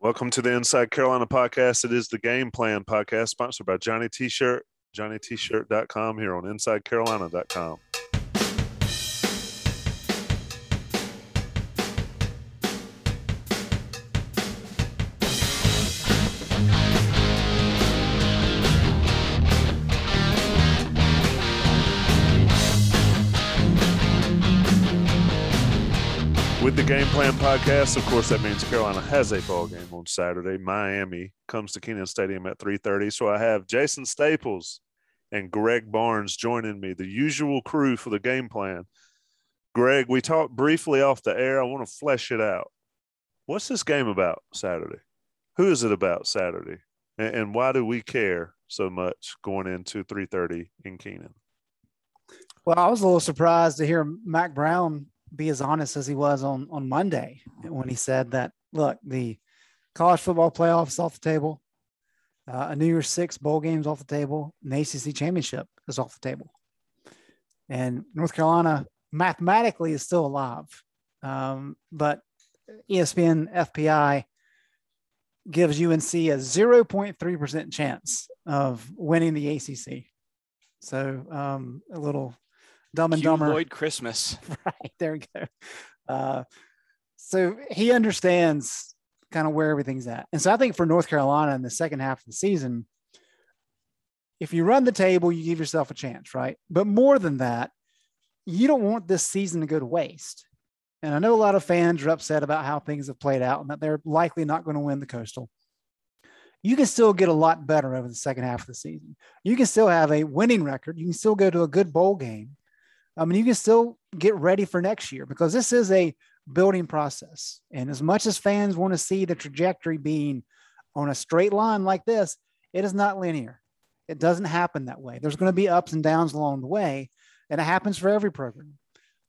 Welcome to the Inside Carolina podcast. It is the Game Plan podcast sponsored by Johnny T-Shirt, johnnytshirt.com here on InsideCarolina.com. the Game Plan podcast, of course, that means Carolina has a ball game on Saturday. Miami comes to Kenan Stadium at 3:30. So I have Jason Staples and Greg Barnes joining me, the usual crew for the Game Plan. Greg, we talked briefly off the air. I want to flesh it out. What's this game about Saturday? Who is it about Saturday? And, and why do we care so much going into 3:30 in Kenan? Well, I was a little surprised to hear Mack Brown be as honest as he was on on Monday when he said that look, the college football playoffs off the table, uh, a New Year's Six bowl games off the table, an ACC championship is off the table, and North Carolina mathematically is still alive, um, but ESPN FPI gives UNC a 0.3% chance of winning the ACC. So um, a little Dumb and Hugh Dumber. Lloyd Christmas. Right there we go. Uh, so he understands kind of where everything's at, and so I think for North Carolina in the second half of the season, if you run the table, you give yourself a chance, right? But more than that, you don't want this season to go to waste. And I know a lot of fans are upset about how things have played out and that they're likely not going to win the Coastal. You can still get a lot better over the second half of the season. You can still have a winning record. You can still go to a good bowl game. I mean, you can still get ready for next year because this is a building process. And as much as fans want to see the trajectory being on a straight line like this, it is not linear. It doesn't happen that way. There's going to be ups and downs along the way, and it happens for every program.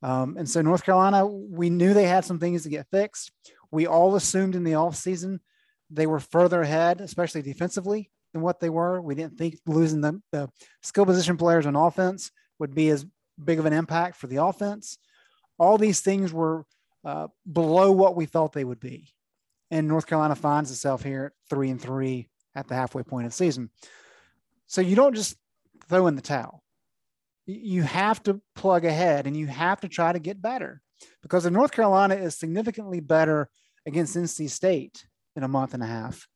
Um, and so, North Carolina, we knew they had some things to get fixed. We all assumed in the offseason they were further ahead, especially defensively, than what they were. We didn't think losing the, the skill position players on offense would be as big of an impact for the offense. All these things were uh, below what we thought they would be. And North Carolina finds itself here at three and three at the halfway point of the season. So you don't just throw in the towel. You have to plug ahead and you have to try to get better because if North Carolina is significantly better against NC State in a month and a half,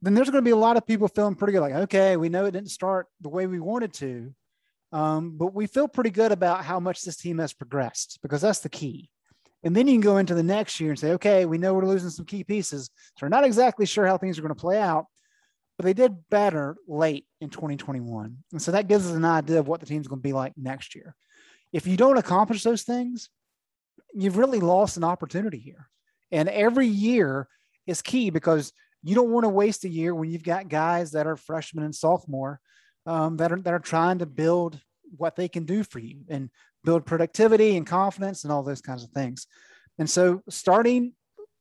then there's going to be a lot of people feeling pretty good. Like, okay, we know it didn't start the way we wanted to, um, but we feel pretty good about how much this team has progressed because that's the key. And then you can go into the next year and say, okay, we know we're losing some key pieces. So we're not exactly sure how things are going to play out, but they did better late in 2021. And so that gives us an idea of what the team's going to be like next year. If you don't accomplish those things, you've really lost an opportunity here. And every year is key because you don't want to waste a year when you've got guys that are freshmen and sophomore um, that are that are trying to build what they can do for you and build productivity and confidence and all those kinds of things. And so starting,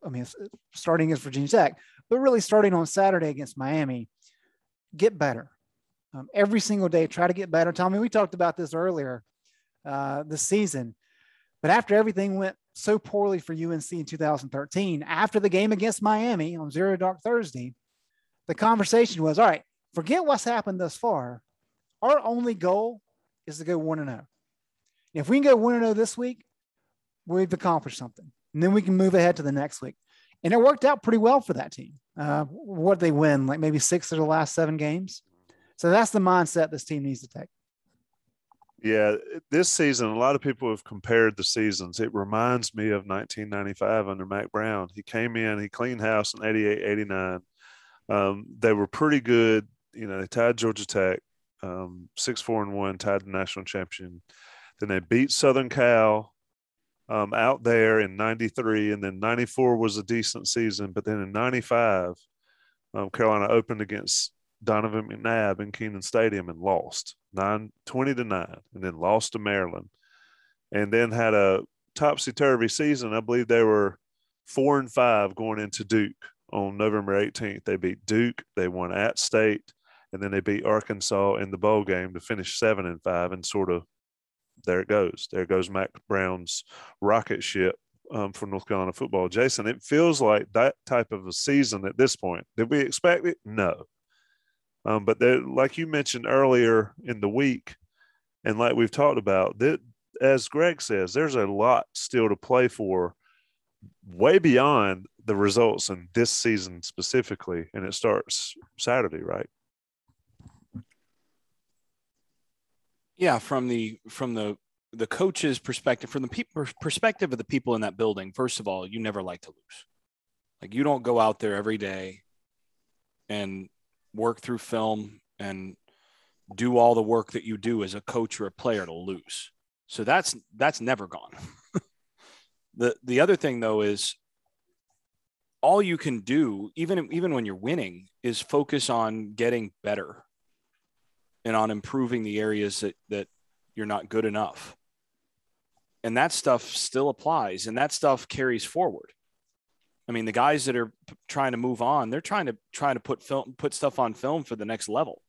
I mean, starting as Virginia Tech, but really starting on Saturday against Miami, get better. Um, every single day, try to get better. Tommy, we talked about this earlier uh, this season, but after everything went so poorly for UNC in 2013, after the game against Miami on Zero Dark Thursday, the conversation was, all right, forget what's happened thus far. Our only goal is to go 1 and 0. If we can go 1 and 0 this week, we've accomplished something. And then we can move ahead to the next week. And it worked out pretty well for that team. Uh, what they win, like maybe six of the last seven games. So that's the mindset this team needs to take. Yeah, this season, a lot of people have compared the seasons. It reminds me of 1995 under Mack Brown. He came in, he cleaned house in 88, 89. Um, they were pretty good. You know, they tied Georgia Tech um, six, four, and one, tied the national champion. Then they beat Southern Cal um, out there in 93 and then 94 was a decent season but then in 95 um, carolina opened against donovan mcnabb in Kenan stadium and lost 9 20 to 9 and then lost to maryland. And then had a topsy-turvy season. I believe they were four and five going into duke on november 18th they beat duke. They won at state and then they beat arkansas in the bowl game to finish seven and five and sort of there it goes. There goes Mack Brown's rocket ship um, for North Carolina football. Jason, it feels like that type of a season at this point. Did we expect it? No. Um, but like you mentioned earlier in the week, and like we've talked about, that as Greg says, there's a lot still to play for, way beyond the results in this season specifically, and it starts Saturday, right? Yeah from the from the the coach's perspective from the pe- perspective of the people in that building first of all you never like to lose. Like you don't go out there every day and work through film and do all the work that you do as a coach or a player to lose. So that's that's never gone. The the other thing though is all you can do even even when you're winning is focus on getting better and on improving the areas that that you're not good enough. And that stuff still applies and that stuff carries forward. I mean the guys that are p- trying to move on they're trying to trying to put film put stuff on film for the next level.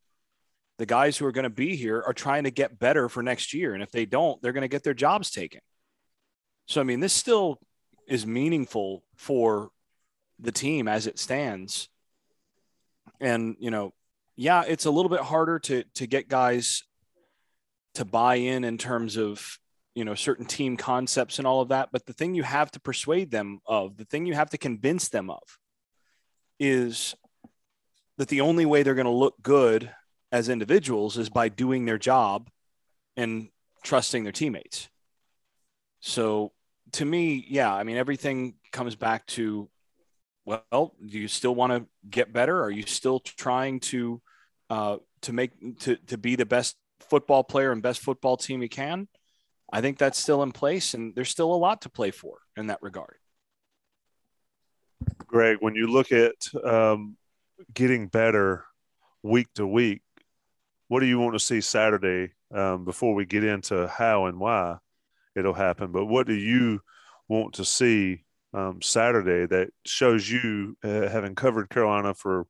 The guys who are going to be here are trying to get better for next year and if they don't they're going to get their jobs taken. So i mean this still is meaningful for the team as it stands. And you know yeah, it's a little bit harder to to get guys to buy in in terms of you know certain team concepts and all of that. But the thing you have to persuade them of, the thing you have to convince them of, is that the only way they're going to look good as individuals is by doing their job and trusting their teammates. So to me, yeah, I mean everything comes back to well, do you still want to get better? Are you still trying to uh, to make to to be the best football player and best football team you can? I think that's still in place, and there's still a lot to play for in that regard. Greg, when you look at um, getting better week to week, what do you want to see Saturday um, before we get into how and why it'll happen? But what do you want to see um, Saturday that shows you, uh, having covered Carolina for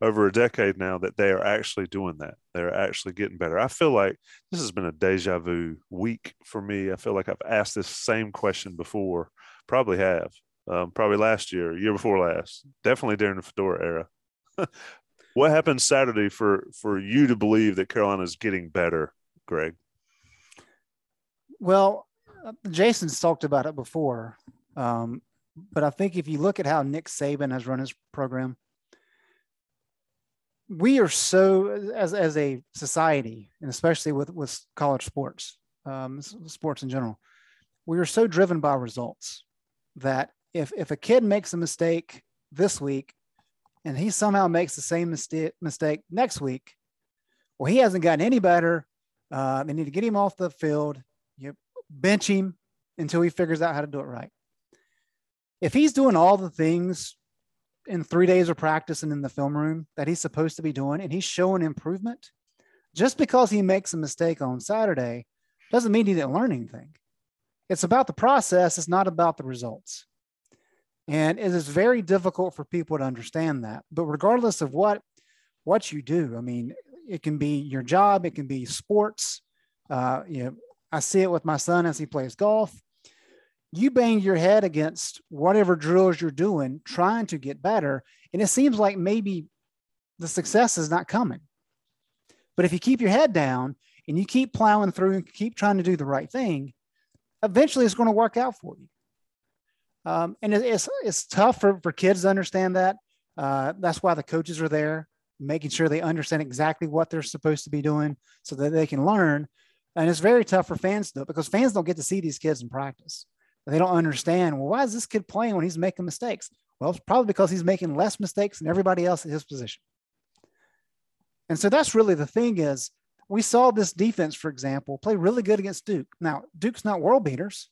over a decade now, that they are actually doing that? They're actually getting better. I feel like this has been a deja vu week for me. I feel like I've asked this same question before, probably have, um, probably last year, year before last, definitely during the Fedora era. what happened Saturday for for you to believe that Carolina is getting better, Greg? Well, uh, Jason's talked about it before. Um, but I think if you look at how Nick Saban has run his program, we are so as as a society, and especially with with college sports, um, sports in general, we are so driven by results that if if a kid makes a mistake this week, and he somehow makes the same mistake mistake next week, well, he hasn't gotten any better. Uh, they need to get him off the field. You bench him until he figures out how to do it right if he's doing all the things in three days of practice and in the film room that he's supposed to be doing and he's showing improvement, just because he makes a mistake on Saturday doesn't mean he didn't learn anything. It's about the process, it's not about the results. And it is very difficult for people to understand that. But regardless of what what you do, I mean, it can be your job, it can be sports. Uh, you know, I see it with my son as he plays golf you bang your head against whatever drills you're doing, trying to get better. And it seems like maybe the success is not coming. But if you keep your head down and you keep plowing through and keep trying to do the right thing, eventually it's going to work out for you. Um, and it's, it's tough for, for kids to understand that. Uh, that's why the coaches are there, making sure they understand exactly what they're supposed to be doing so that they can learn. And it's very tough for fans to because fans don't get to see these kids in practice they don't understand. Well, why is this kid playing when he's making mistakes? Well, it's probably because he's making less mistakes than everybody else in his position. And so that's really the thing is we saw this defense, for example, play really good against Duke. Now, Duke's not world beaters,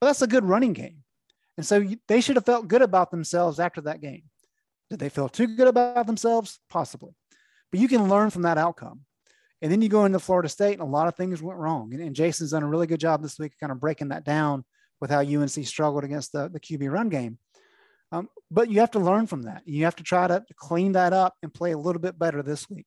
But that's a good running game. And so they should have felt good about themselves after that game. Did they feel too good about themselves? Possibly. But you can learn from that outcome. And then you go into Florida State, and a lot of things went wrong. And, and Jason's done a really good job this week, kind of breaking that down with how UNC struggled against the, the QB run game. Um, but you have to learn from that. You have to try to clean that up and play a little bit better this week.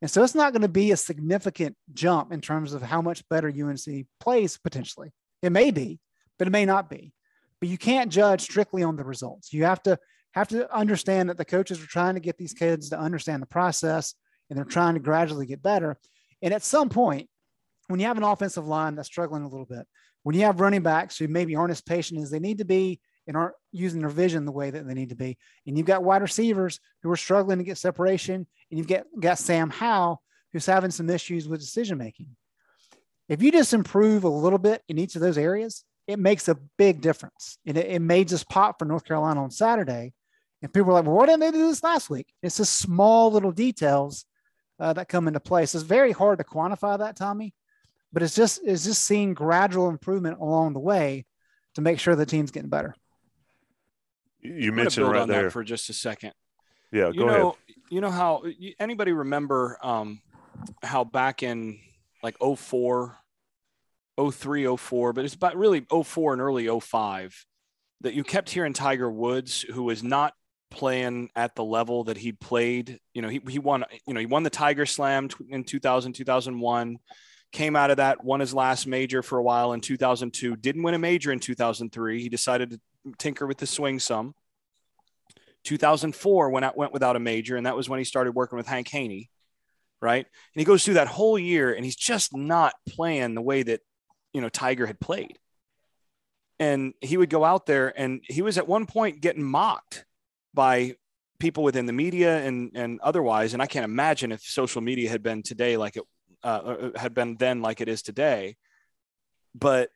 And so it's not going to be a significant jump in terms of how much better UNC plays potentially. It may be, but it may not be. But you can't judge strictly on the results. You have to have to understand that the coaches are trying to get these kids to understand the process and they're trying to gradually get better. And at some point, when you have an offensive line that's struggling a little bit, when you have running backs who maybe aren't as patient as they need to be and aren't using their vision the way that they need to be, and you've got wide receivers who are struggling to get separation, and you've got, got Sam Howell who's having some issues with decision making. If you just improve a little bit in each of those areas, it makes a big difference. And it, it made just pop for North Carolina on Saturday. And people were like, well, why didn't they do this last week? It's just small little details uh, that come into play. So it's very hard to quantify that, Tommy but it's just it's just seeing gradual improvement along the way to make sure the team's getting better. You mentioned right there for just a second. Yeah, you go know, ahead. You know how anybody remember um, how back in like 04, 03, 04, but it's about really 04 and early 05 that you kept hearing Tiger Woods, who was not playing at the level that he played. You know, he, he won, you know, he won the Tiger Slam in 2000, 2001 came out of that, won his last major for a while in 2002, didn't win a major in 2003. He decided to tinker with the swing some. 2004 went out, went without a major, and that was when he started working with Hank Haney, right? And he goes through that whole year, and he's just not playing the way that you know Tiger had played. And he would go out there, and he was at one point getting mocked by people within the media and and otherwise. And I can't imagine if social media had been today like it uh, uh, had been then like it is today. But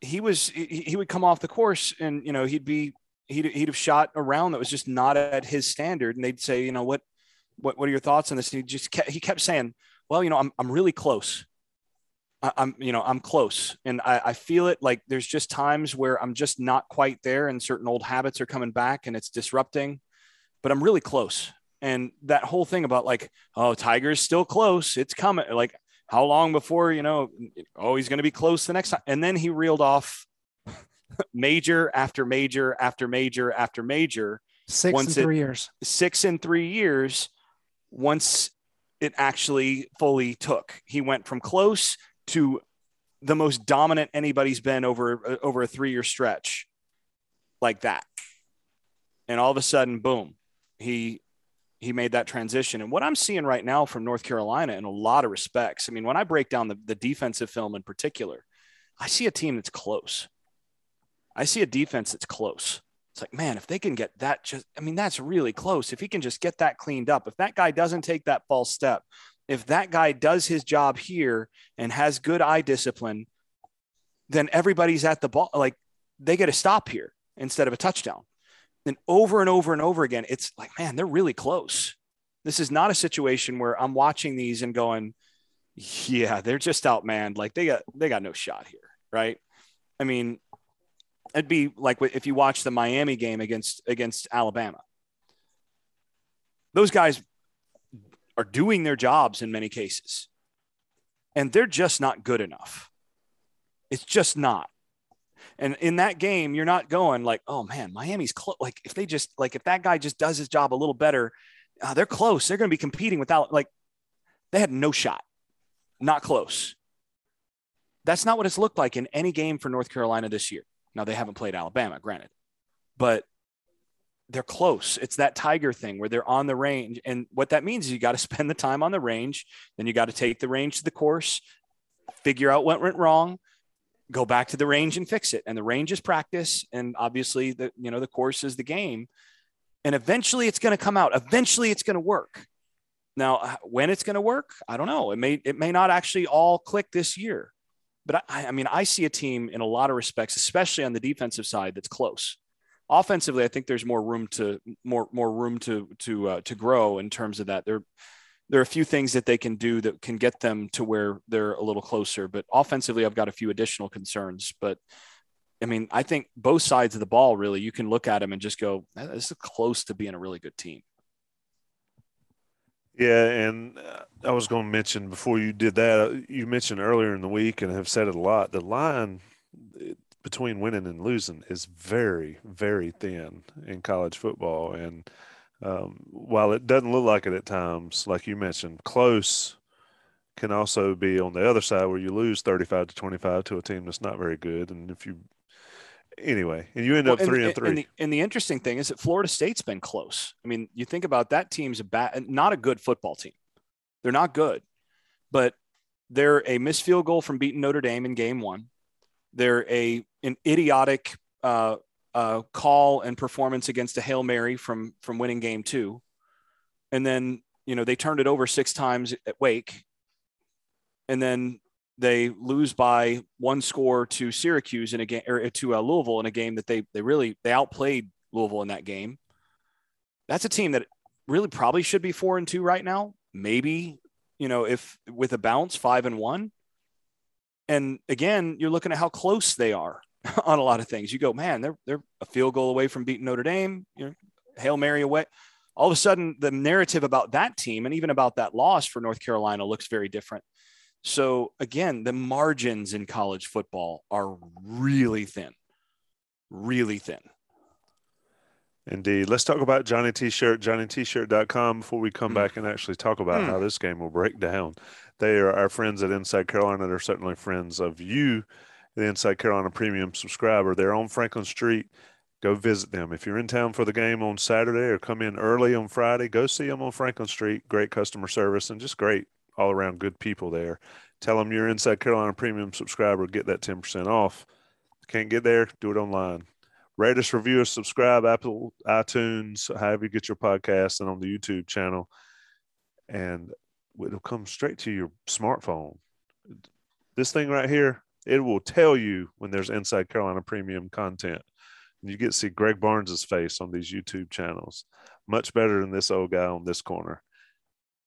he was he, he would come off the course and you know he'd be he'd, he'd have shot a round that was just not at his standard. And they'd say you know what what what are your thoughts on this? And he just kept, he kept saying well you know I'm I'm really close. I, am you know I'm close. And I, I feel it. Like there's just times where I'm just not quite there and certain old habits are coming back and it's disrupting but I'm really close and that whole thing about like oh tiger's still close it's coming like how long before you know oh he's going to be close the next time and then he reeled off major after major after major after major. Six once in three years. six in three years once it actually fully took. He went from close to the most dominant anybody's been over over a three year stretch like that. And all of a sudden boom he he made that transition. And what I'm seeing right now from North Carolina in a lot of respects, I mean, when I break down the, the defensive film in particular, I see a team that's close. I see a defense that's close. It's like, man, if they can get that just, I mean, that's really close. If he can just get that cleaned up, if that guy doesn't take that false step, if that guy does his job here and has good eye discipline, then everybody's at the ball. Like they get a stop here instead of a touchdown. Then over and over and over again, it's like, man, they're really close. This is not a situation where I'm watching these and going, yeah, they're just outmanned. Like they got they got no shot here, right? I mean, it'd be like if you watch the Miami game against against Alabama. Those guys are doing their jobs in many cases, and they're just not good enough. It's just not. And in that game, you're not going like, oh man, Miami's close. Like if they just like if that guy just does his job a little better, uh, they're close. They're going to be competing without like they had no shot, not close. That's not what it's looked like in any game for North Carolina this year. Now they haven't played Alabama, granted, but they're close. It's that tiger thing where they're on the range. And what that means is you got to spend the time on the range. Then you got to take the range to the course, figure out what went wrong, go back to the range and fix it. And the range is practice. And obviously the, you know, the course is the game. And eventually it's going to come out. Eventually it's going to work. Now, when it's going to work, I don't know. It may, it may not actually all click this year, but I, I mean, I see a team in a lot of respects, especially on the defensive side that's close. Offensively, I think there's more room to more, more room to, to, uh, to grow in terms of that. They're, there are a few things that they can do that can get them to where they're a little closer. But offensively, I've got a few additional concerns. But I mean, I think both sides of the ball really, you can look at them and just go, this is close to being a really good team. Yeah, and uh, I was going to mention before you did that, uh, you mentioned earlier in the week, and have said it a lot. The line between winning and losing is very, very thin in college football, and um, while it doesn't look like it at times, like you mentioned, close can also be on the other side where you lose 35 to 25 to a team that's not very good. And if you, anyway, and you end up three and, and three. And the, and the, interesting thing is that Florida State's been close. I mean, you think about that team's a bad, not a good football team. They're not good, but they're a missed field goal from beating Notre Dame in game one. They're a an idiotic uh, uh, call and performance against a hail mary from from winning game two, and then you know they turned it over six times at Wake, and then they lose by one score to Syracuse in a game or to uh, Louisville in a game that they they really they outplayed Louisville in that game. That's a team that really probably should be four and two right now. Maybe you know if with a bounce five and one. And again, you're looking at how close they are on a lot of things. You go, man, they're they're a field goal away from beating Notre Dame. You know, hail mary away. All of a sudden, the narrative about that team and even about that loss for North Carolina looks very different. So again, the margins in college football are really thin, really thin. Indeed. Let's talk about Johnny T-shirt, johnnytshirt.com before we come mm. back and actually talk about mm. how this game will break down. They are our friends at Inside Carolina. They're certainly friends of you, the Inside Carolina Premium subscriber. They're on Franklin Street. Go visit them. If you're in town for the game on Saturday or come in early on Friday, go see them on Franklin Street. Great customer service and just great all around good people there. Tell them you're Inside Carolina Premium subscriber, get that 10% off. Can't get there, do it online. Rate us, review us, subscribe, Apple, iTunes, however you get your podcast, and on the YouTube channel. And it'll come straight to your smartphone. This thing right here, it will tell you when there's Inside Carolina Premium content. And you get to see Greg Barnes's face on these YouTube channels. Much better than this old guy on this corner.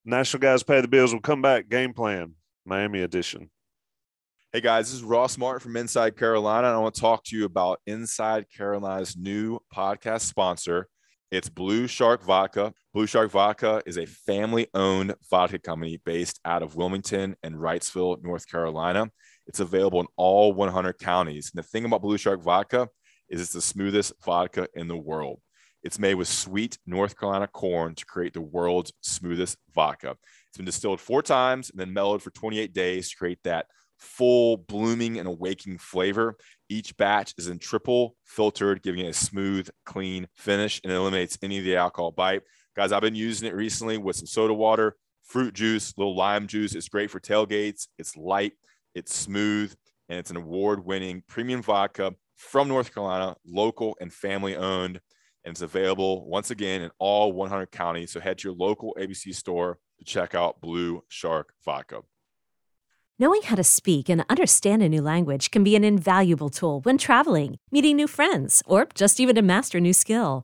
National guys pay the bills. We'll come back. Game plan, Miami edition. Hey guys, this is Ross Martin from Inside Carolina. And I want to talk to you about Inside Carolina's new podcast sponsor. It's Blue Shark Vodka. Blue Shark Vodka is a family owned vodka company based out of Wilmington and Wrightsville, North Carolina. It's available in all 100 counties. And the thing about Blue Shark Vodka is it's the smoothest vodka in the world. It's made with sweet North Carolina corn to create the world's smoothest vodka. It's been distilled four times and then mellowed for 28 days to create that full blooming and awakening flavor. Each batch is in triple filtered, giving it a smooth, clean finish and eliminates any of the alcohol bite. Guys, I've been using it recently with some soda water, fruit juice, little lime juice. It's great for tailgates. It's light, it's smooth, and it's an award winning premium vodka from North Carolina, local and family owned and it's available once again in all 100 counties. So head to your local ABC store to check out Blue Shark Vodka. Knowing how to speak and understand a new language can be an invaluable tool when traveling, meeting new friends, or just even to master a new skill.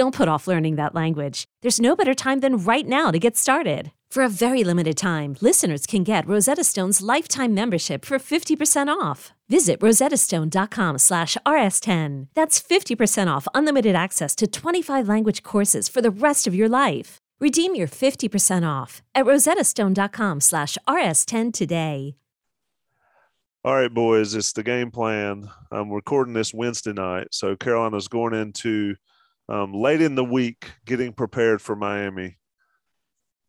Don't put off learning that language. There's no better time than right now to get started. For a very limited time, listeners can get Rosetta Stone's lifetime membership for 50% off. Visit rosettastone.com slash rs10. That's 50% off unlimited access to 25 language courses for the rest of your life. Redeem your 50% off at rosettastone.com slash rs10 today. All right, boys, it's the game plan. I'm recording this Wednesday night, so Carolina's going into – um, late in the week getting prepared for Miami.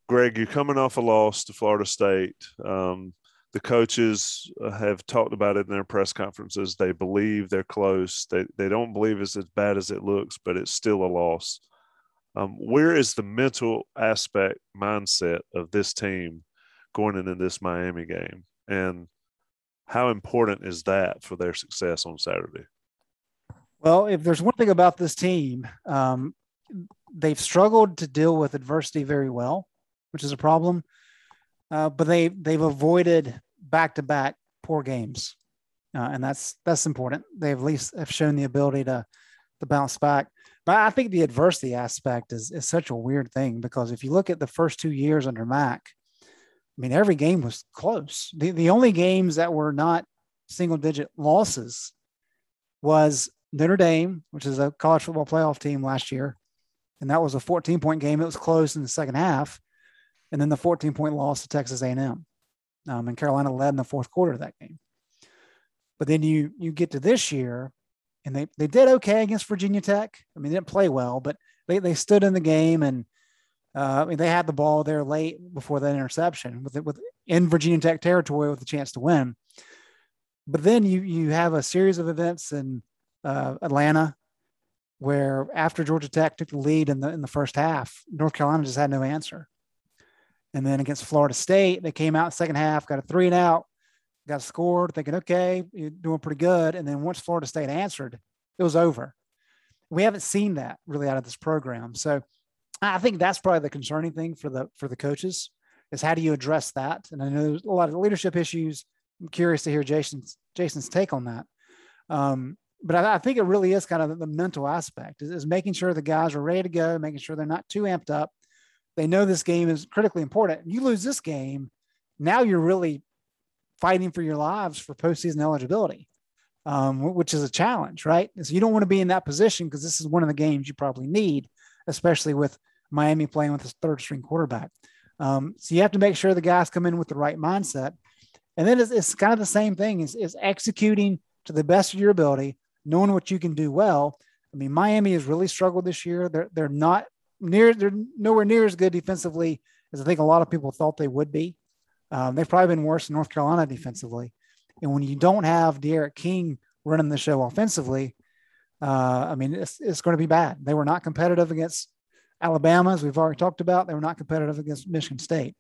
Greg, you're coming off a loss to Florida State. Um, the coaches have talked about it in their press conferences. They believe they're close. They, they don't believe it's as bad as it looks, but it's still a loss. Um, where is the mental aspect mindset of this team going into this Miami game? And how important is that for their success on Saturday? Well, if there's one thing about this team, um, they've struggled to deal with adversity very well, which is a problem. Uh, but they they've avoided back to back poor games, uh, and that's that's important. They at least have shown the ability to to bounce back. But I think the adversity aspect is is such a weird thing because if you look at the first two years under Mack, I mean every game was close. The the only games that were not single digit losses was Notre Dame, which is a college football playoff team last year, and that was a 14 point game. It was close in the second half, and then the 14 point loss to Texas A&M. Um, and Carolina led in the fourth quarter of that game. But then you you get to this year, and they they did okay against Virginia Tech. I mean, they didn't play well, but they they stood in the game and. Uh, I mean, they had the ball there late before that interception with it with in Virginia Tech territory with a chance to win. But then you you have a series of events in uh, Atlanta where after Georgia Tech took the lead in the in the first half, North Carolina just had no answer. And then against Florida State, they came out second half, got a three and out, got scored, thinking, okay, you're doing pretty good. And then once Florida State answered, it was over. We haven't seen that really out of this program. So I think that's probably the concerning thing for the for the coaches is how do you address that? And I know there's a lot of leadership issues. I'm curious to hear Jason's Jason's take on that. Um, but I, I, think it really is kind of the mental aspect is, is making sure the guys are ready to go, making sure they're not too amped up, they know this game is critically important. You lose this game, now you're really fighting for your lives for postseason eligibility, um, which is a challenge, right? So you don't want to be in that position because this is one of the games you probably need, especially with Miami playing with his third string quarterback. Um, so you have to make sure the guys come in with the right mindset. And then it's, it's kind of the same thing is executing to the best of your ability, knowing what you can do well. I mean, Miami has really struggled this year. They're, they're not near they're nowhere near as good defensively as I think a lot of people thought they would be. Um, they've probably been worse in North Carolina defensively. And when you don't have D'Eriq King running the show offensively, uh, I mean, it's, it's going to be bad. They were not competitive against Alabama, as we've already talked about. They were not competitive against Michigan State.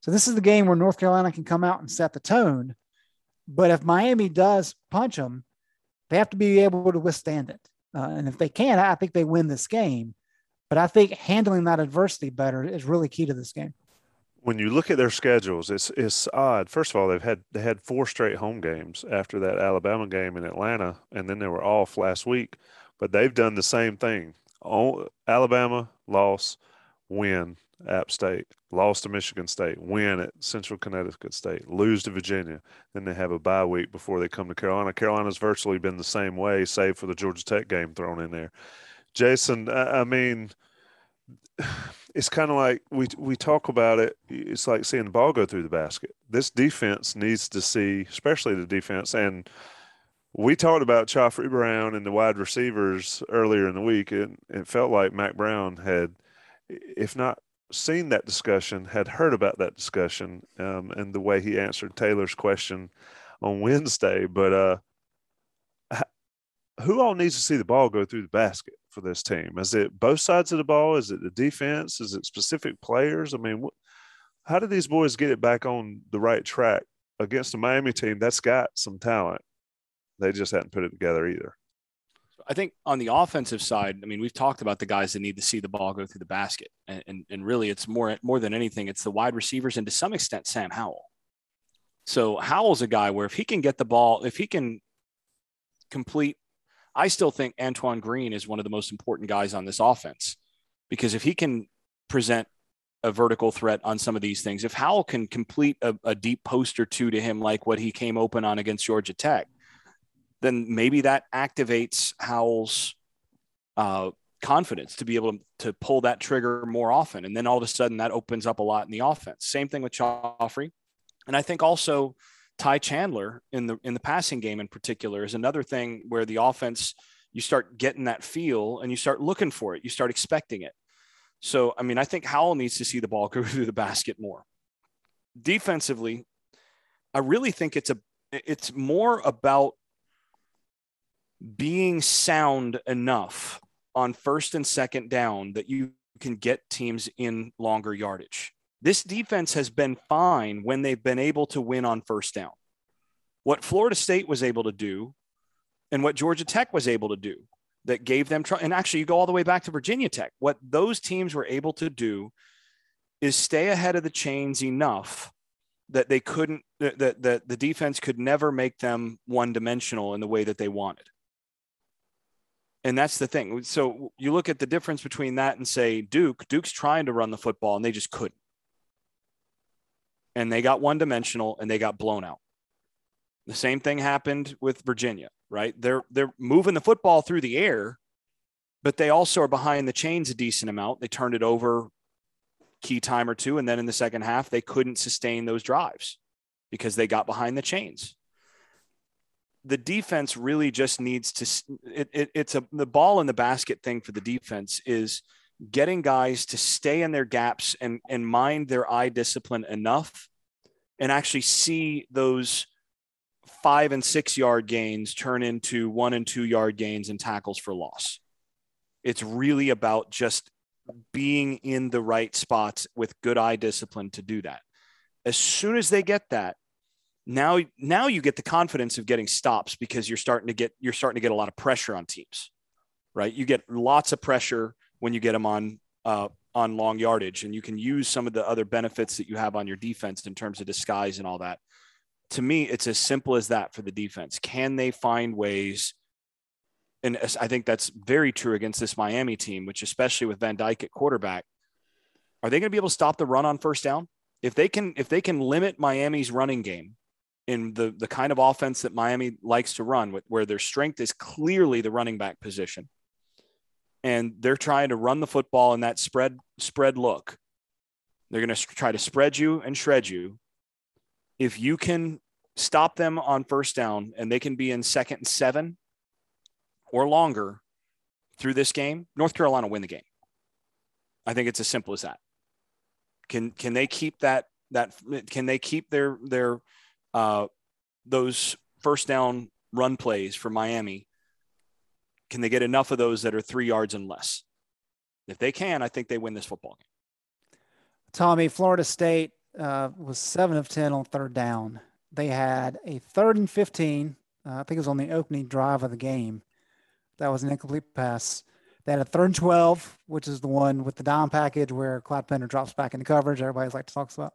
So this is the game where North Carolina can come out and set the tone. But if Miami does punch them, they have to be able to withstand it. Uh, and if they can, I think they win this game. But I think handling that adversity better is really key to this game. When you look at their schedules, it's it's odd. First of all, they've had they had four straight home games after that Alabama game in Atlanta, and then they were off last week. But they've done the same thing. Alabama loss, win App State, lost to Michigan State, win at Central Connecticut State, lose to Virginia. Then they have a bye week before they come to Carolina. Carolina's virtually been the same way, save for the Georgia Tech game thrown in there. Jason, I mean, it's kind of like we we talk about it. It's like seeing the ball go through the basket. This defense needs to see, especially the defense, and we talked about Khafre Brown and the wide receivers earlier in the week, and it felt like Mack Brown had, if not seen that discussion, had heard about that discussion um, and the way he answered Taylor's question on Wednesday. But uh, who all needs to see the ball go through the basket for this team? Is it both sides of the ball? Is it the defense? Is it specific players? I mean, how do these boys get it back on the right track against a Miami team that's got some talent? They just hadn't put it together either. I think on the offensive side, I mean, we've talked about the guys that need to see the ball go through the basket, and and, and really, it's more more than anything, it's the wide receivers and to some extent Sam Howell. So Howell's a guy where if he can get the ball, if he can complete I still think Antoine Green is one of the most important guys on this offense because if he can present a vertical threat on some of these things, if Howell can complete a, a deep post or two to him, like what he came open on against Georgia Tech, then maybe that activates Howell's uh, confidence to be able to pull that trigger more often. And then all of a sudden that opens up a lot in the offense. Same thing with Khafre. And I think also Ty Chandler in the in the passing game in particular is another thing where the offense you start getting that feel and you start looking for it, you start expecting it. So I mean, I think Howell needs to see the ball go through the basket more. Defensively, I really think it's a it's more about being sound enough on first and second down that you can get teams in longer yardage. This defense has been fine when they've been able to win on first down. What Florida State was able to do and what Georgia Tech was able to do that gave them and actually you go all the way back to Virginia Tech. What those teams were able to do is stay ahead of the chains enough that they couldn't that, that, that the defense could never make them one dimensional in the way that they wanted. And that's the thing. So you look at the difference between that and say Duke, Duke's trying to run the football and they just couldn't. And they got one dimensional and they got blown out. The same thing happened with Virginia, right? They're they're moving the football through the air, but they also are behind the chains a decent amount. They turned it over key time or two, and then in the second half they couldn't sustain those drives because they got behind the chains. The defense really just needs to. It, it, it's a the ball in the basket thing for the defense is getting guys to stay in their gaps and and mind their eye discipline enough, and actually see those five and six yard gains turn into one and two yard gains and tackles for loss. It's really about just being in the right spots with good eye discipline to do that. As soon as they get that, now now you get the confidence of getting stops because you're starting to get you're starting to get a lot of pressure on teams, right? You get lots of pressure when you get them on uh, on long yardage, and you can use some of the other benefits that you have on your defense in terms of disguise and all that to me, it's as simple as that for the defense. Can they find ways? And I think that's very true against this Miami team, which especially with Van Dyke at quarterback, are they going to be able to stop the run on first down? If they can, if they can limit Miami's running game in the the kind of offense that Miami likes to run, where their strength is clearly the running back position, and they're trying to run the football in that spread spread look, they're going to try to spread you and shred you if you can stop them on first down and they can be in second and seven or longer through this game, North Carolina win the game. I think it's as simple as that. Can can they keep that that can they keep their their uh, those first down run plays for Miami? Can they get enough of those that are three yards and less? If they can, I think they win this football game. Tommy, Florida State uh, was seven of 10 on third down. They had a third and 15. Uh, I think it was on the opening drive of the game. That was an incomplete pass. They had a third and 12, which is the one with the down package where Cloud Pender drops back into coverage. Everybody's like to talk about.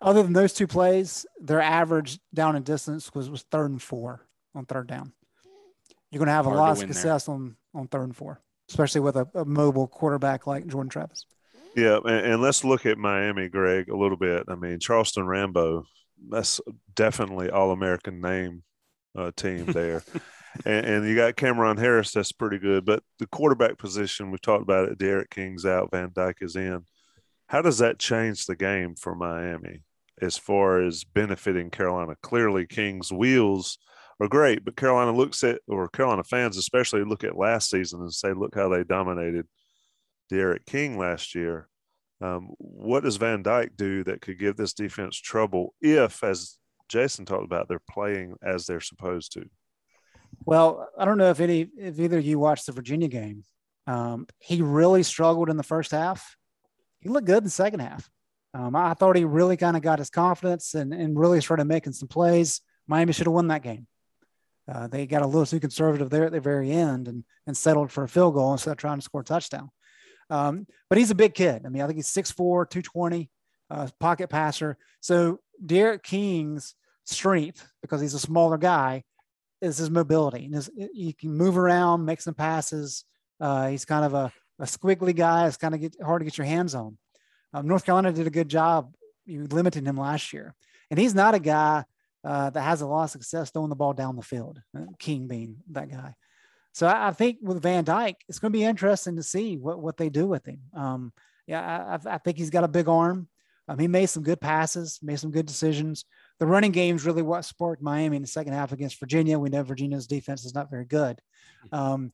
Other than those two plays, their average down and distance was, was third and four on third down. You're going to have Hard a lot of success on, on third and four, especially with a, a mobile quarterback like Jordan Travis. Yeah, and, and, let's look at Miami, Greg, a little bit. I mean, Charleston Rambo, that's definitely all American name uh, team there. and, and, you got Cameron Harris, that's pretty good. But the quarterback position—we've talked about it, D'Eriq King's out, Van Dyke is in. How does that change the game for Miami as far as benefiting Carolina? Clearly, King's wheels are great, but Carolina looks at, or Carolina fans especially, look at last season and say, look how they dominated D'Eriq King last year. Um, what does Van Dyke do that could give this defense trouble if, as Jason talked about, they're playing as they're supposed to? Well, I don't know if any if either of you watched the Virginia game. Um, he really struggled in the first half. He looked good in the second half. Um, I thought he really kind of got his confidence and, and really started making some plays. Miami should have won that game. Uh, they got a little too conservative there at the very end and, and settled for a field goal instead of trying to score a touchdown. Um, but he's a big kid. I mean, I think he's 6'4, 220, uh, pocket passer. So D'Eriq King's strength, because he's a smaller guy, is his mobility. And his, he can move around, make some passes. Uh, he's kind of a, a squiggly guy. It's kind of get, hard to get your hands on. Um, North Carolina did a good job limiting him last year. And he's not a guy uh, that has a lot of success throwing the ball down the field, uh, King being that guy. So I, I think with Van Dyke, it's going to be interesting to see what, what they do with him. Um, yeah, I, I, think he's got a big arm. Um, he made some good passes, made some good decisions. The running game is really what sparked Miami in the second half against Virginia. We know Virginia's defense is not very good. Um,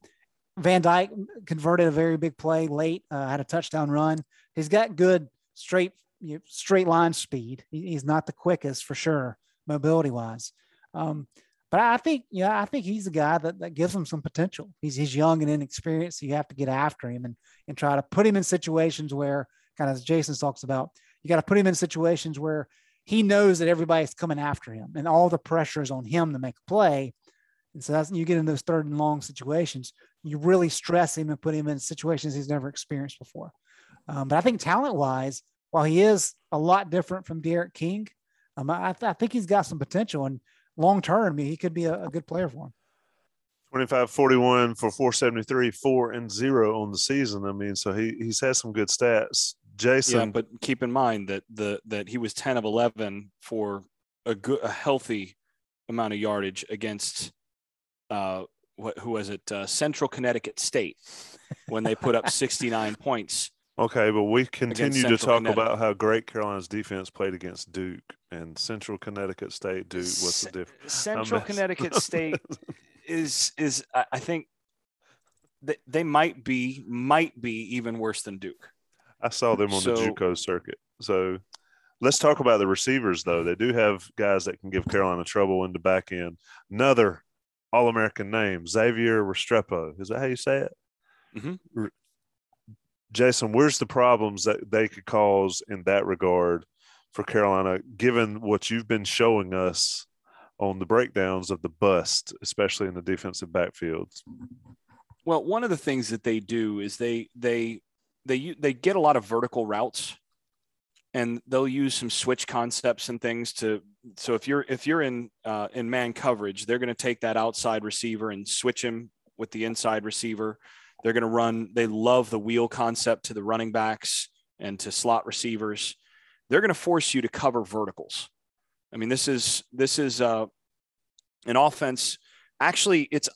Van Dyke converted a very big play late, uh, had a touchdown run. He's got good straight you know, straight line speed. He's not the quickest for sure, mobility wise. Um, but I think, yeah, I think he's a guy that, that gives him some potential. He's he's young and inexperienced. So you have to get after him and and try to put him in situations where, kind of as Jason talks about, you got to put him in situations where he knows that everybody's coming after him and all the pressure is on him to make a play. And so that's you get in those third and long situations. you really stress him and put him in situations he's never experienced before. Um, but I think talent wise, while he is a lot different from D'Eriq King, um, I, th- I, think he's got some potential and long term, I mean, he could be a, a good player for him. 25 41 for 473, four and zero on the season. I mean, so he he's had some good stats. Jason. Yeah, but keep in mind that the that he was 10 of 11 for a good a healthy amount of yardage against uh what who was it? Uh, Central Connecticut State when they put up 69 points. Okay, but we continue to talk about how great Carolina's defense played against Duke and Central Connecticut State. Duke, what's the difference? Central Connecticut State is is I think they, they might be might be even worse than Duke. I saw them on so, the JUCO circuit. So let's talk about the receivers, though. They do have guys that can give Carolina trouble in the back end. Another All American name, Xavier Restrepo. Is that how you say it? Mm-hmm. Jason, where's the problems that they could cause in that regard for Carolina, given what you've been showing us on the breakdowns of the bust, especially in the defensive backfields? Well, one of the things that they do is they they they they get a lot of vertical routes and they'll use some switch concepts and things to so if you're if you're in uh, in man coverage they're going to take that outside receiver and switch him with the inside receiver they're going to run they love the wheel concept to the running backs and to slot receivers they're going to force you to cover verticals i mean this is this is uh, an offense actually it's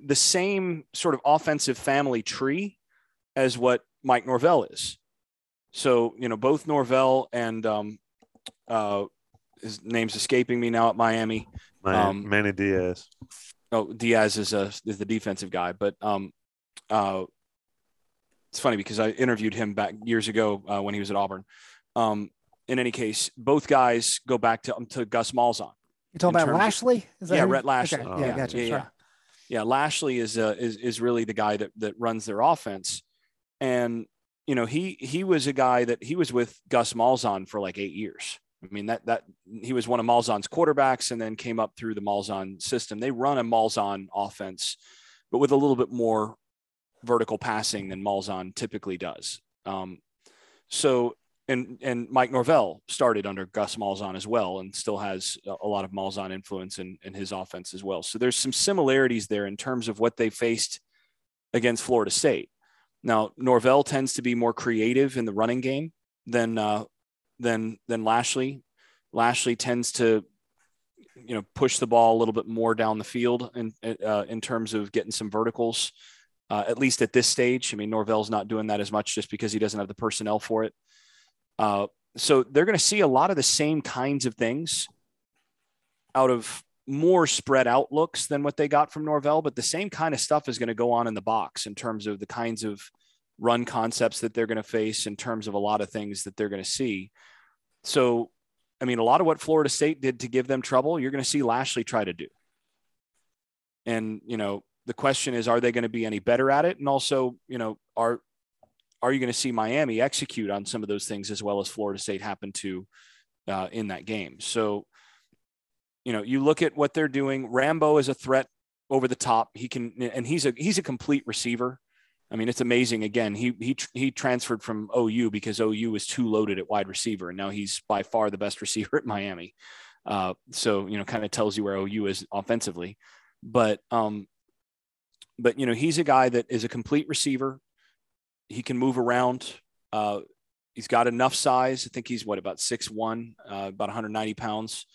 the same sort of offensive family tree as what Mike Norvell is. So, you know, both Norvell and um, uh, his name's escaping me now at Miami. Um, Manny Diaz. Oh, Diaz is a is the defensive guy, but um, uh, it's funny because I interviewed him back years ago uh, when he was at Auburn. Um, in any case, both guys go back to um, to Gus Malzahn. You're talking about Lashlee? yeah, Rhett Lashlee. Okay. yeah, gotcha. Yeah, yeah. yeah, Lashlee is uh, is is really the guy that that runs their offense and you know he he was a guy that he was with Gus Malzahn for like eight years. I mean that that he was one of Malzahn's quarterbacks and then came up through the Malzahn system. They run a Malzahn offense, but with a little bit more vertical passing than Malzahn typically does. Um, so and and Mike Norvell started under Gus Malzahn as well, and still has a lot of Malzahn influence in, in his offense as well. So there's some similarities there in terms of what they faced against Florida State. Now Norvell tends to be more creative in the running game than uh, than than Lashlee. Lashlee tends to you know push the ball a little bit more down the field in uh, in terms of getting some verticals. Uh, at least at this stage, I mean Norvell's not doing that as much just because he doesn't have the personnel for it. Uh, so they're going to see a lot of the same kinds of things out of more spread out looks than what they got from Norvell, but the same kind of stuff is going to go on in the box in terms of the kinds of run concepts that they're going to face, in terms of a lot of things that they're going to see. So, I mean, a lot of what Florida State did to give them trouble, you're going to see Lashlee try to do. And, you know, the question is, are they going to be any better at it? And also, you know, are are you going to see Miami execute on some of those things as well as Florida State happened to uh, in that game? So you know, you look at what they're doing. Rambo is a threat over the top. He can, and he's a he's a complete receiver. I mean, it's amazing. Again, he he he transferred from OU because OU was too loaded at wide receiver, and now he's by far the best receiver at Miami. Uh, so you know, kind of tells you where OU is offensively. But um, but you know, he's a guy that is a complete receiver. He can move around. Uh, he's got enough size. I think he's what about six one, uh, about 190 pounds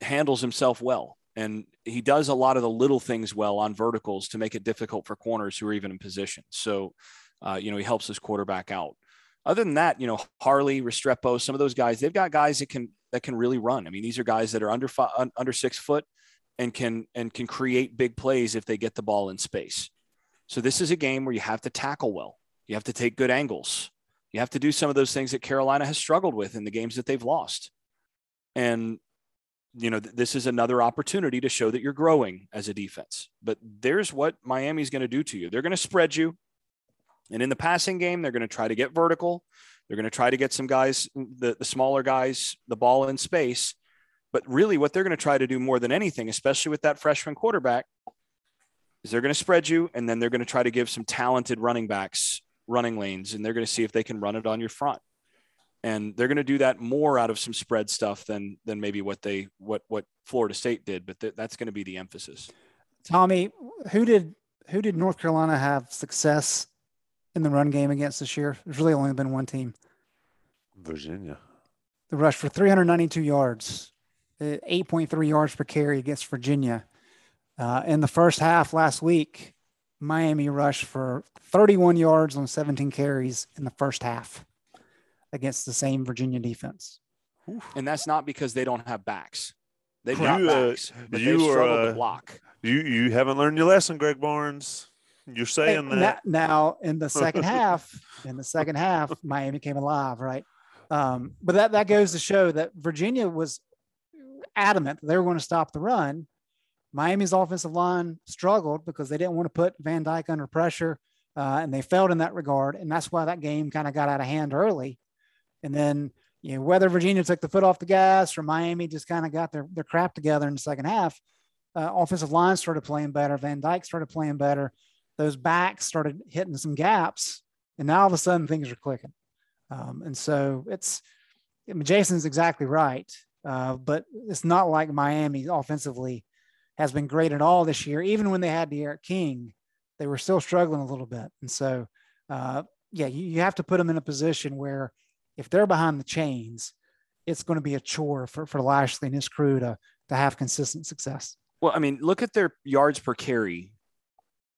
handles himself well. And he does a lot of the little things well on verticals to make it difficult for corners who are even in position. So, uh, you know, he helps his quarterback out. Other than that, you know, Harley, Restrepo, some of those guys, they've got guys that can that can really run. I mean, these are guys that are under five, under six foot and can and can create big plays if they get the ball in space. So this is a game where you have to tackle well. You have to take good angles. You have to do some of those things that Carolina has struggled with in the games that they've lost. And you know, th- this is another opportunity to show that you're growing as a defense. But there's what Miami's going to do to you. They're going to spread you. And in the passing game, they're going to try to get vertical. They're going to try to get some guys, the, the smaller guys, the ball in space. But really, what they're going to try to do more than anything, especially with that freshman quarterback, is they're going to spread you and then they're going to try to give some talented running backs running lanes and they're going to see if they can run it on your front. And they're going to do that more out of some spread stuff than than maybe what they what what Florida State did, but th- that's going to be the emphasis. Tommy, who did who did North Carolina have success in the run game against this year? There's really only been one team. Virginia. The rush for 392 yards, 8.3 yards per carry against Virginia. Uh, in the first half last week, Miami rushed for 31 yards on 17 carries in the first half against the same Virginia defense. And that's not because they don't have backs. They've You, got uh, backs, but you they are, struggle uh, to block. You you haven't learned your lesson, Greg Barnes. You're saying Hey, that. na- now in the second half, in the second half, Miami came alive, right? Um, but that that goes to show that Virginia was adamant that they were going to stop the run. Miami's offensive line struggled because they didn't want to put Van Dyke under pressure, uh, and they failed in that regard, and that's why that game kind of got out of hand early. And then you know whether Virginia took the foot off the gas or Miami just kind of got their their crap together in the second half. Uh, offensive line started playing better. Van Dyke started playing better those backs started hitting some gaps, and now all of a sudden things are clicking. Um, and so it's I mean, Jason's exactly right, uh, but it's not like Miami offensively has been great at all this year. Even when they had D'Eriq King, they were still struggling a little bit. And so, uh, yeah, you, you have to put them in a position where if they're behind the chains, it's going to be a chore for, for Lashlee and his crew to, to have consistent success. Well, I mean, look at their yards per carry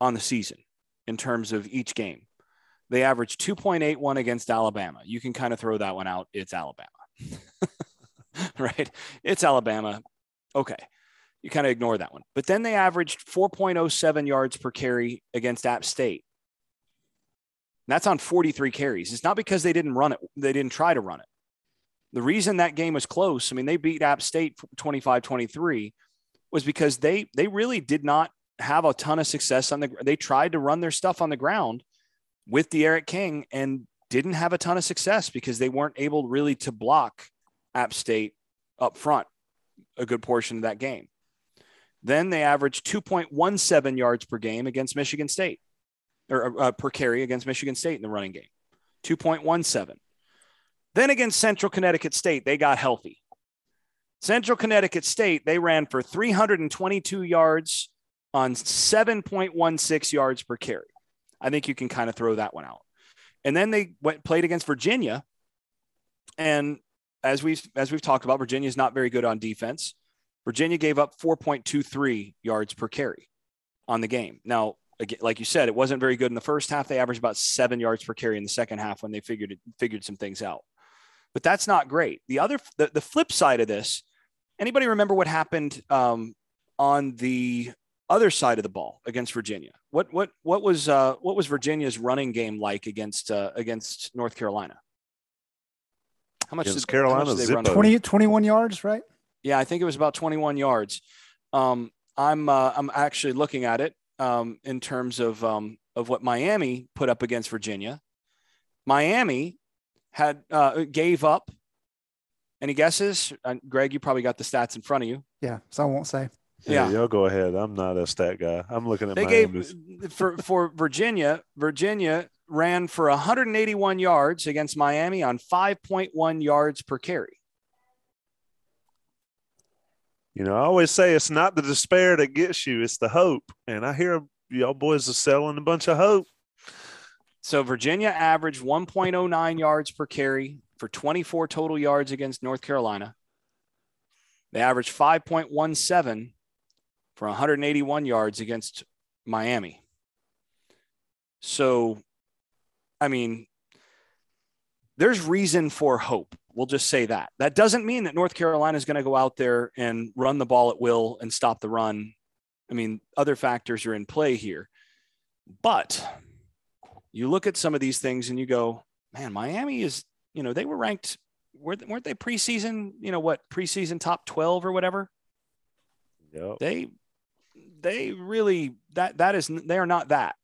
on the season in terms of each game. They averaged 2.81 against Alabama. You can kind of throw that one out. It's Alabama. right? It's Alabama. Okay. You kind of ignore that one. But then they averaged 4.07 yards per carry against App State. And that's on 43 carries. It's not because they didn't run it, they didn't try to run it. The reason that game was close, I mean, they beat App State 25 23, was because they they really did not have a ton of success on the they tried to run their stuff on the ground with D'Eriq King and didn't have a ton of success because they weren't able really to block App State up front a good portion of that game. Then they averaged 2.17 yards per game against Michigan State or uh, per carry against Michigan State in the running game. 2.17. Then against Central Connecticut State, they got healthy. Central Connecticut State, they ran for 322 yards on 7.16 yards per carry. I think you can kind of throw that one out. And then they went played against Virginia. And as we've as we've talked about, Virginia is not very good on defense. Virginia gave up 4.23 yards per carry on the game. Now, again, like you said, it wasn't very good in the first half. They averaged about seven yards per carry in the second half when they figured it, figured some things out. But that's not great. The other the, the flip side of this, anybody remember what happened um, on the other side of the ball against Virginia? What what what was uh, what was Virginia's running game like against uh, against North Carolina? How much Against did, how much Carolina, did they run? 20, 21 yards, right? Yeah, I think it was about 21 yards. Um, I'm uh, I'm actually looking at it um, in terms of um, of what Miami put up against Virginia. Miami had uh, gave up. Any guesses, uh, Greg? You probably got the stats in front of you. Yeah. So I won't say. Yeah, Yeah. y'all go ahead. I'm not a stat guy. I'm looking at They Miami's. gave for for Virginia. Virginia ran for 181 yards against Miami on 5.1 yards per carry. You know, I always say it's not the despair that gets you; it's the hope. And I hear y'all boys are selling a bunch of hope. So Virginia averaged 1.09 yards per carry for 24 total yards against North Carolina. They averaged 5.17 for 181 yards against Miami. So, I mean, there's reason for hope. We'll just say that. That doesn't mean that North Carolina is going to go out there and run the ball at will and stop the run. I mean, other factors are in play here. But you look at some of these things and you go, man, Miami is, you know, they were ranked, weren't weren't they preseason, you know, what, preseason top 12 or whatever? Yep. They, they really, that, that is, they are not that.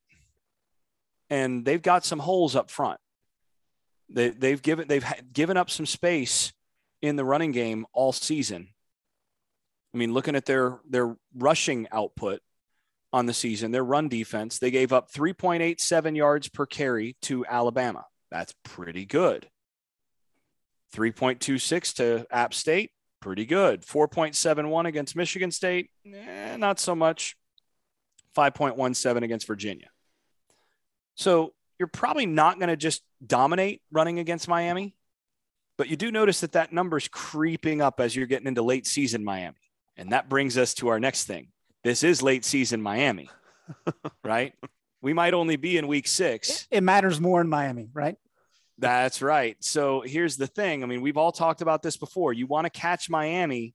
And they've got some holes up front. They, they've given, they've given up some space in the running game all season. I mean, looking at their, their rushing output, on the season, their run defense, they gave up 3.87 yards per carry to Alabama. That's pretty good. 3.26 to App State, pretty good. 4.71 against Michigan State, eh, not so much. 5.17 against Virginia. So you're probably not going to just dominate running against Miami, but you do notice that that number's creeping up as you're getting into late season Miami. And that brings us to our next thing. This is late season Miami, right? We might only be in week six. It matters more in Miami, right? That's right. So here's the thing. I mean, we've all talked about this before. You want to catch Miami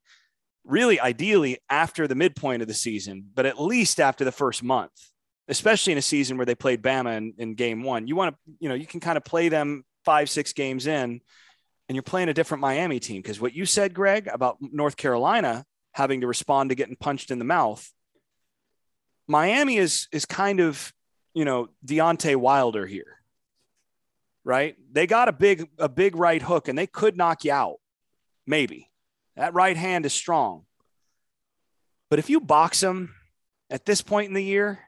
really ideally after the midpoint of the season, but at least after the first month, especially in a season where they played Bama in, in game one. You want to, you know, you can kind of play them five, six games in, and you're playing a different Miami team. Because what you said, Greg, about North Carolina having to respond to getting punched in the mouth, Miami is is kind of, you know, Deontay Wilder here right? They got a big a big right hook and they could knock you out. Maybe. That right hand is strong. But if you box them at this point in the year,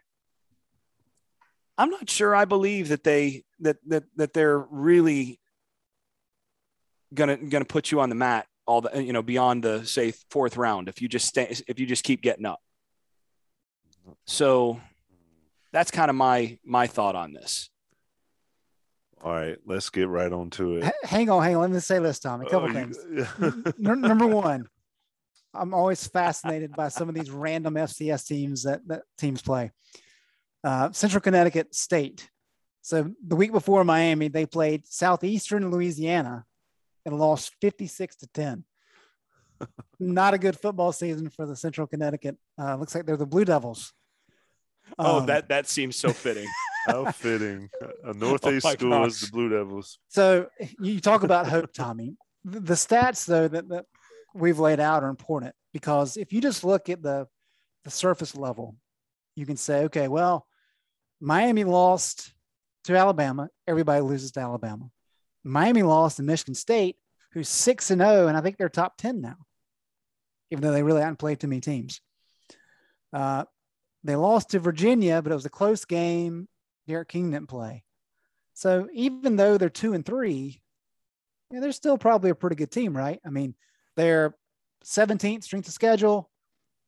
I'm not sure I believe that they that that that they're really gonna gonna put you on the mat all the you know beyond the say fourth round if you just stay if you just keep getting up. So that's kind of my my thought on this. All right, let's get right on to it. H- hang on, hang on. Let me say this, Tom. A couple Oh, things. you- N- number one, I'm always fascinated by some of these random FCS teams that, that teams play. Uh, Central Connecticut State. So the week before Miami, they played Southeastern Louisiana and lost 56 to 10. Not a good football season for the Central Connecticut. Uh, looks like they're the Blue Devils. Oh, Um, that that seems so fitting. How fitting. A Northeast my school is the Blue Devils. So you talk about hope, Tommy. The the stats though that, that we've laid out are important because if you just look at the the surface level, you can say, okay, well, Miami lost to Alabama. Everybody loses to Alabama. Miami lost to Michigan State, who's six and zero, and I think they're top ten now, even though they really haven't played too many teams. Uh, they lost to Virginia, but it was a close game. D'Eriq King didn't play. So even though they're two and three, they're still probably a pretty good team, right? I mean, they're 17th strength of schedule.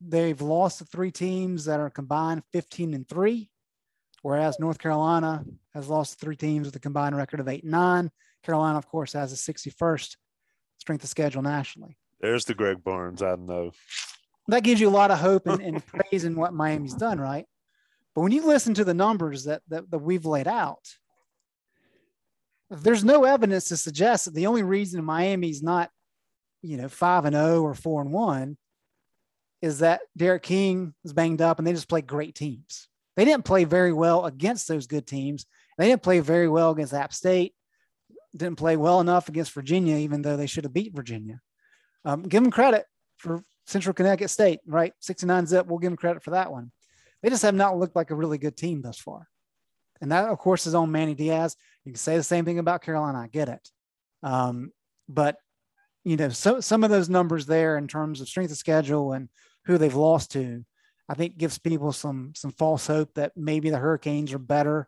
They've lost to three teams that are combined 15 and three, whereas North Carolina has lost three teams with a combined record of eight and nine. Carolina, of course, has a 61st strength of schedule nationally. There's the Greg Barnes I know. That gives you a lot of hope and, and praise in what Miami's done, right? But when you listen to the numbers that, that, that we've laid out, there's no evidence to suggest that the only reason Miami's not, you know, five and zero or four and one is that D'Eriq King is banged up and they just play great teams. They didn't play very well against those good teams. They didn't play very well against App State. Didn't play well enough against Virginia, even though they should have beat Virginia. Um, give them credit for Central Connecticut State, right? 69 zip. We'll give them credit for that one. They just have not looked like a really good team thus far. And that, of course, is on Manny Diaz. You can say the same thing about Carolina. I get it. Um, but, you know, so, some of those numbers there in terms of strength of schedule and who they've lost to, I think gives people some some false hope that maybe the Hurricanes are better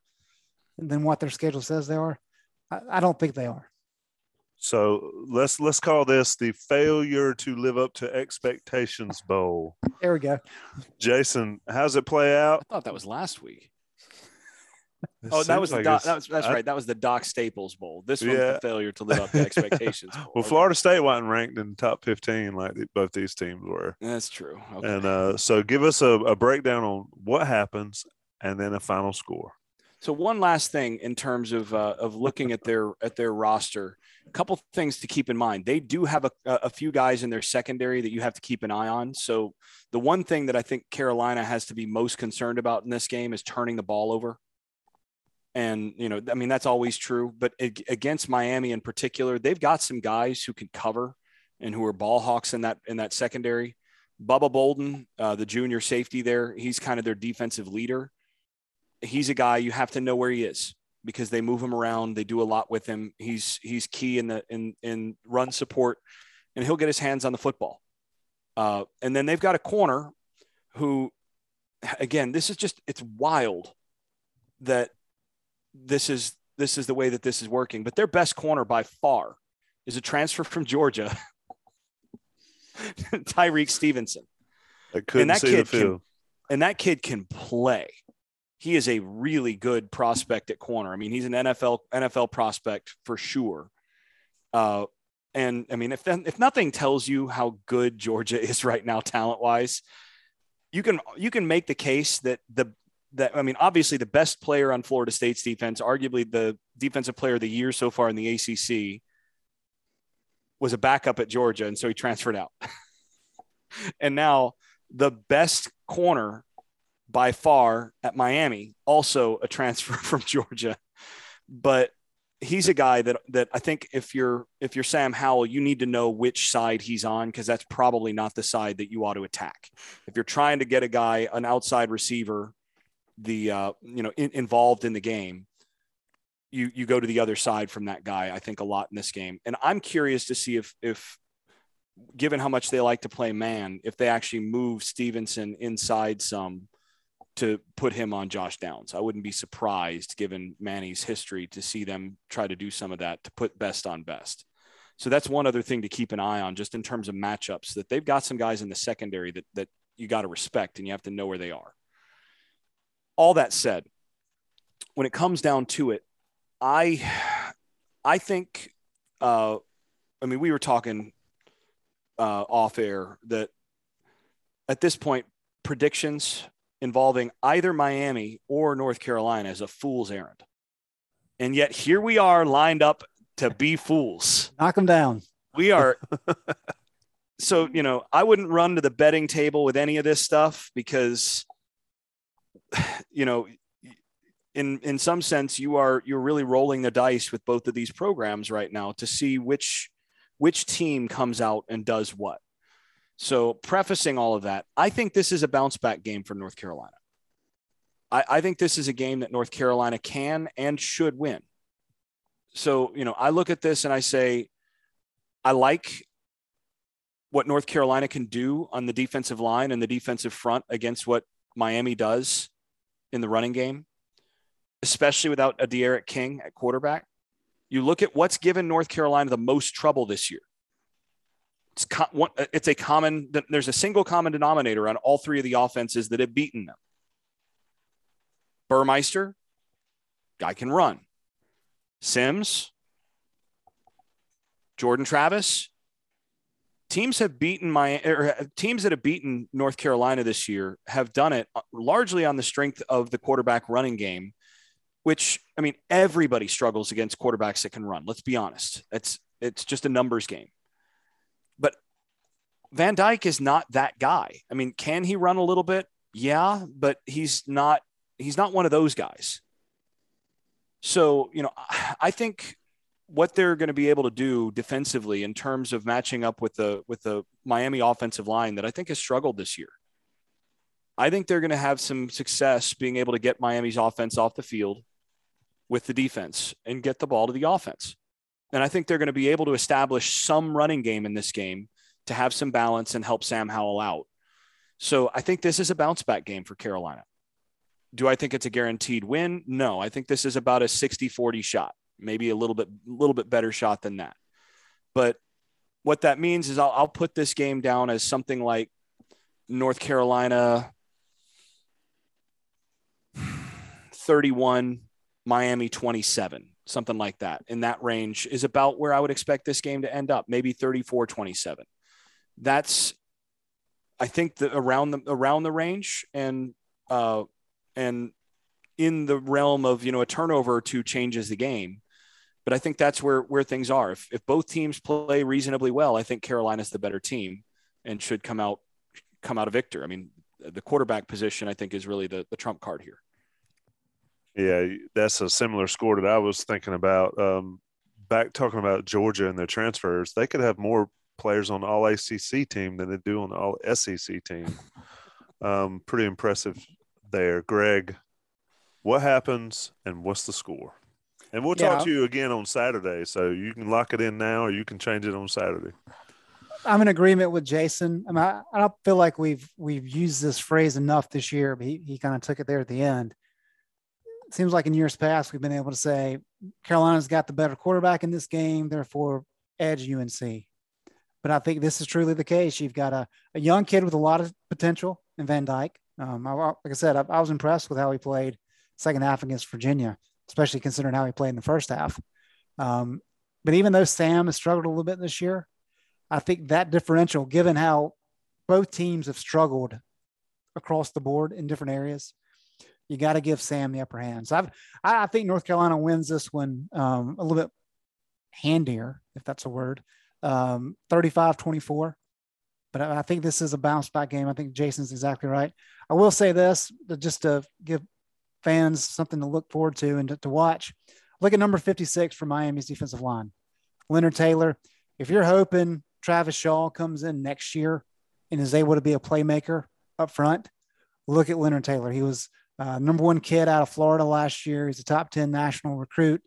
than what their schedule says they are. I, I don't think they are. So let's let's call this the failure to live up to expectations bowl. There we go. Jason, how's it play out? I thought that was last week. It Oh, that was the Doc, that was that's I- right. That was the Doc Staples Bowl. This one's Yeah. the failure to live up to expectations. Well, Okay. Florida State wasn't ranked in the top 15 like the, both these teams were. That's true. Okay. And uh, so give us a, a breakdown on what happens and then a final score. So one last thing in terms of uh, of looking at their at their roster, a couple things to keep in mind. They do have a, a few guys in their secondary that you have to keep an eye on. So the one thing that I think Carolina has to be most concerned about in this game is turning the ball over. And you know, I mean that's always true, but against Miami in particular, they've got some guys who can cover and who are ball hawks in that in that secondary. Bubba Bolden, uh, the junior safety there, he's kind of their defensive leader he's a guy you have to know where he is because they move him around. They do a lot with him. He's he's key in the in in run support, and he'll get his hands on the football. Uh, and then they've got a corner who again, this is just it's wild that this is this is the way that this is working. But their best corner by far is a transfer from Georgia, Tyrique Stevenson. I couldn't that see the kid can- and that kid can play. He is a really good prospect at corner. I mean, he's an NFL NFL prospect for sure. Uh, and I mean, if if nothing tells you how good Georgia is right now, talent wise, you can you can make the case that the that I mean, obviously the best player on Florida State's defense, arguably the defensive player of the year so far in the ACC, was a backup at Georgia, and so he transferred out. and now the best corner by far at Miami, also a transfer from Georgia. But he's a guy that that I think if you're if you're Sam Howell, you need to know which side he's on because that's probably not the side that you ought to attack. If you're trying to get a guy, an outside receiver, the uh, you know in, involved in the game, you you go to the other side from that guy. I think a lot in this game, and I'm curious to see if if given how much they like to play man, if they actually move Stevenson inside some to put him on Josh Downs. I wouldn't be surprised, given Manny's history, to see them try to do some of that to put best on best. So that's one other thing to keep an eye on, just in terms of matchups. That they've got some guys in the secondary that that you got to respect, and you have to know where they are. All that said, when it comes down to it, I I think. Uh, I mean, we were talking uh, off air that at this point, predictions involving either Miami or North Carolina is a fool's errand. And yet here we are lined up to be fools. Knock them down. We are. so, you know, I wouldn't run to the betting table with any of this stuff because, you know, in in some sense you are you're really rolling the dice with both of these programs right now to see which which team comes out and does what. So, prefacing all of that, I think this is a bounce back game for North Carolina. I, I, think this is a game that North Carolina can and should win. So, you know, I look at this and I say, I like what North Carolina can do on the defensive line and the defensive front against what Miami does in the running game, especially without a D'Eriq King at quarterback. You look at what's given North Carolina the most trouble this year it's, co- it's a common there's a single common denominator on all three of the offenses that have beaten them burmeister guy can run sims jordan travis teams have beaten my or teams that have beaten north carolina this year have done it uh, largely on the strength of the quarterback running game which i mean everybody struggles against quarterbacks that can run let's be honest it's it's just a numbers game but Van Dyke is not that guy. I mean, can he run a little bit? Yeah, but he's not he's not one of those guys. So, you know, I think what they're going to be able to do defensively in terms of matching up with the with the Miami offensive line that I think has struggled this year. I think they're going to have some success being able to get Miami's offense off the field with the defense and get the ball to the offense. And I think they're going to be able to establish some running game in this game to have some balance and help Sam Howell out. So I think this is a bounce back game for Carolina. Do I think it's a guaranteed win? No, I think this is about a 60-40 shot, maybe a little bit little bit better shot than that. But what that means is I'll, I'll put this game down as something like North Carolina 31, Miami 27 something like that in that range is about where I would expect this game to end up, maybe 34 27. That's, I think, the around the around the range and uh, and in the realm of you know a turnover or two changes the game. But I think that's where where things are. If if both teams play reasonably well, I think Carolina's the better team and should come out come out a victor. I mean, the quarterback position I think is really the the trump card here. Yeah, that's a similar score that I was thinking about. Um, back talking about Georgia and their transfers, they could have more players on All ACC team than they do on All SEC team. Um, pretty impressive there, Greg. What happens and what's the score? And we'll Yeah. talk to you again on Saturday, so you can lock it in now, or you can change it on Saturday. I'm in agreement with Jason. I mean, I, I don't feel like we've we've used this phrase enough this year, but he, he kind of took it there at the end. It seems like in years past we've been able to say Carolina's got the better quarterback in this game, therefore edge UNC. But I think this is truly the case. You've got a, a young kid with a lot of potential in Van Dyke. Um, I, like I said, I, I was impressed with how he played second half against Virginia, especially considering how he played in the first half. Um, but even though Sam has struggled a little bit this year, I think that differential, given how both teams have struggled across the board in different areas, you got to give Sam the upper hand. So I've, I think North Carolina wins this one um, a little bit handier, if that's a word, um, 35 24. But I, I think this is a bounce back game. I think Jason's exactly right. I will say this just to give fans something to look forward to and to, to watch. Look at number 56 for Miami's defensive line, Leonard Taylor. If you're hoping Travis Shaw comes in next year and is able to be a playmaker up front, look at Leonard Taylor. He was uh, number one kid out of Florida last year. He's a top 10 national recruit,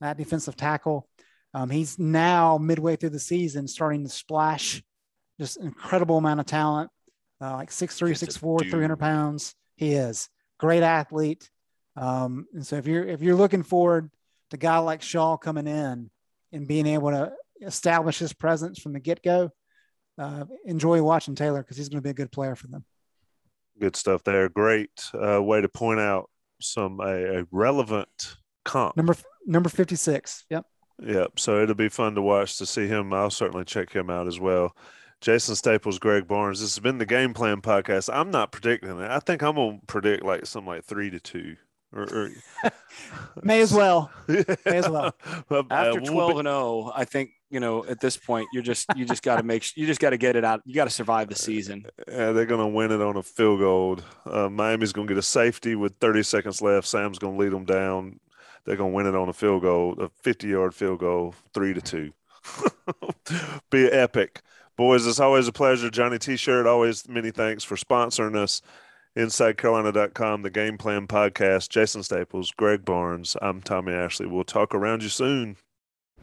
that defensive tackle. Um, he's now midway through the season starting to splash just incredible amount of talent, uh, like 6'3, 6'4, 300 pounds. He is great athlete. Um, and so if you're, if you're looking forward to a guy like Shaw coming in and being able to establish his presence from the get go. Uh, enjoy watching Taylor because he's going to be a good player for them. Good stuff there. Great uh, way to point out some a, a, relevant comp. Number number fifty six. Yep. Yep. So it'll be fun to watch to see him. I'll certainly check him out as well. Jason Staples, Greg Barnes. This has been the Game Plan Podcast. I'm not predicting it. I think I'm gonna predict like something like three to two. Or, or... may as well. May as well. After twelve and zero, oh, I think you know at this point you're just you just got to make you just got to get it out. You got to survive the season. Yeah, they're gonna win it on a field goal. Uh, Miami's gonna get a safety with 30 seconds left. Sam's gonna lead them down. They're gonna win it on a field goal, a 50 yard field goal, three to two. Be epic. Boys, it's always a pleasure. Johnny T shirt, always many thanks for sponsoring us. InsideCarolina.com, the Game Plan Podcast. Jason Staples, Greg Barnes. I'm Tommy Ashley. We'll talk around you soon.